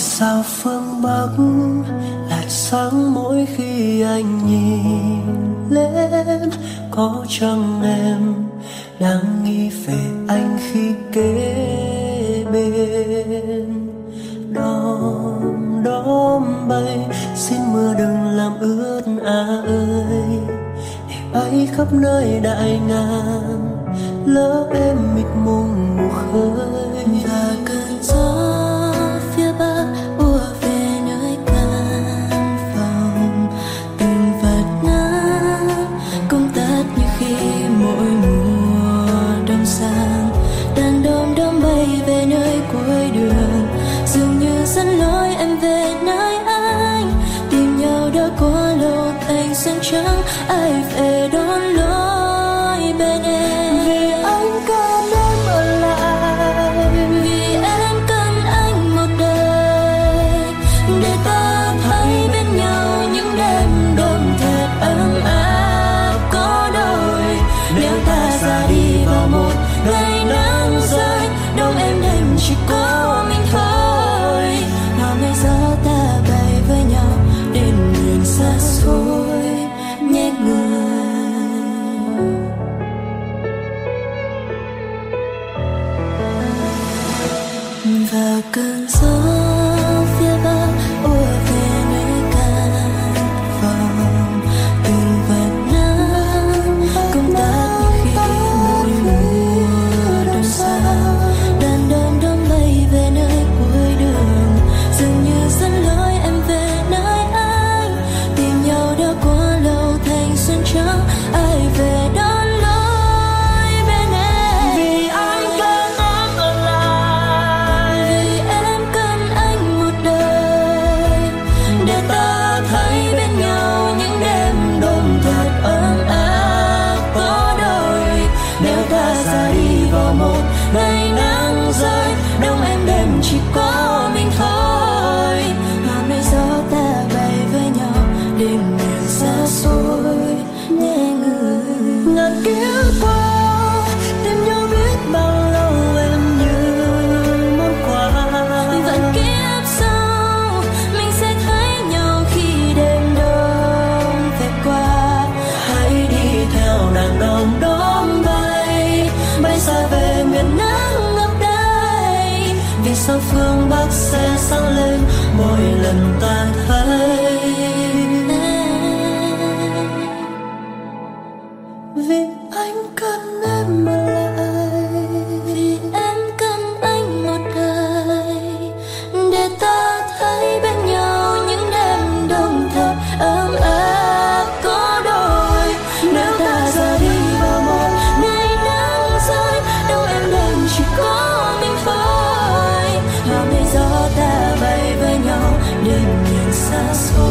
sao phương bắc lại sáng mỗi khi anh nhìn lên? Có chăng em đang nghĩ về anh khi kế bên? Đom, đóm bay, xin mưa đừng làm ướt à ơi. Để bay khắp nơi đại ngàn, lỡ em mịt mùng mù khơi. Là cơn gió về nơi cuối đường. Dường như dẫn lối em về nơi anh. Tìm nhau đã quá lâu anh xanh trắng, ai về đón lối? chỉ có mình thôi. Nào nay gió ta bay với nhau đến miền xa xôi nhé người và cơn gió vào một ngày nắng rơi đông em đêm chỉ có biển nắng ngập đây, vì sao phương bắc sẽ sáng lên mỗi lần ta us.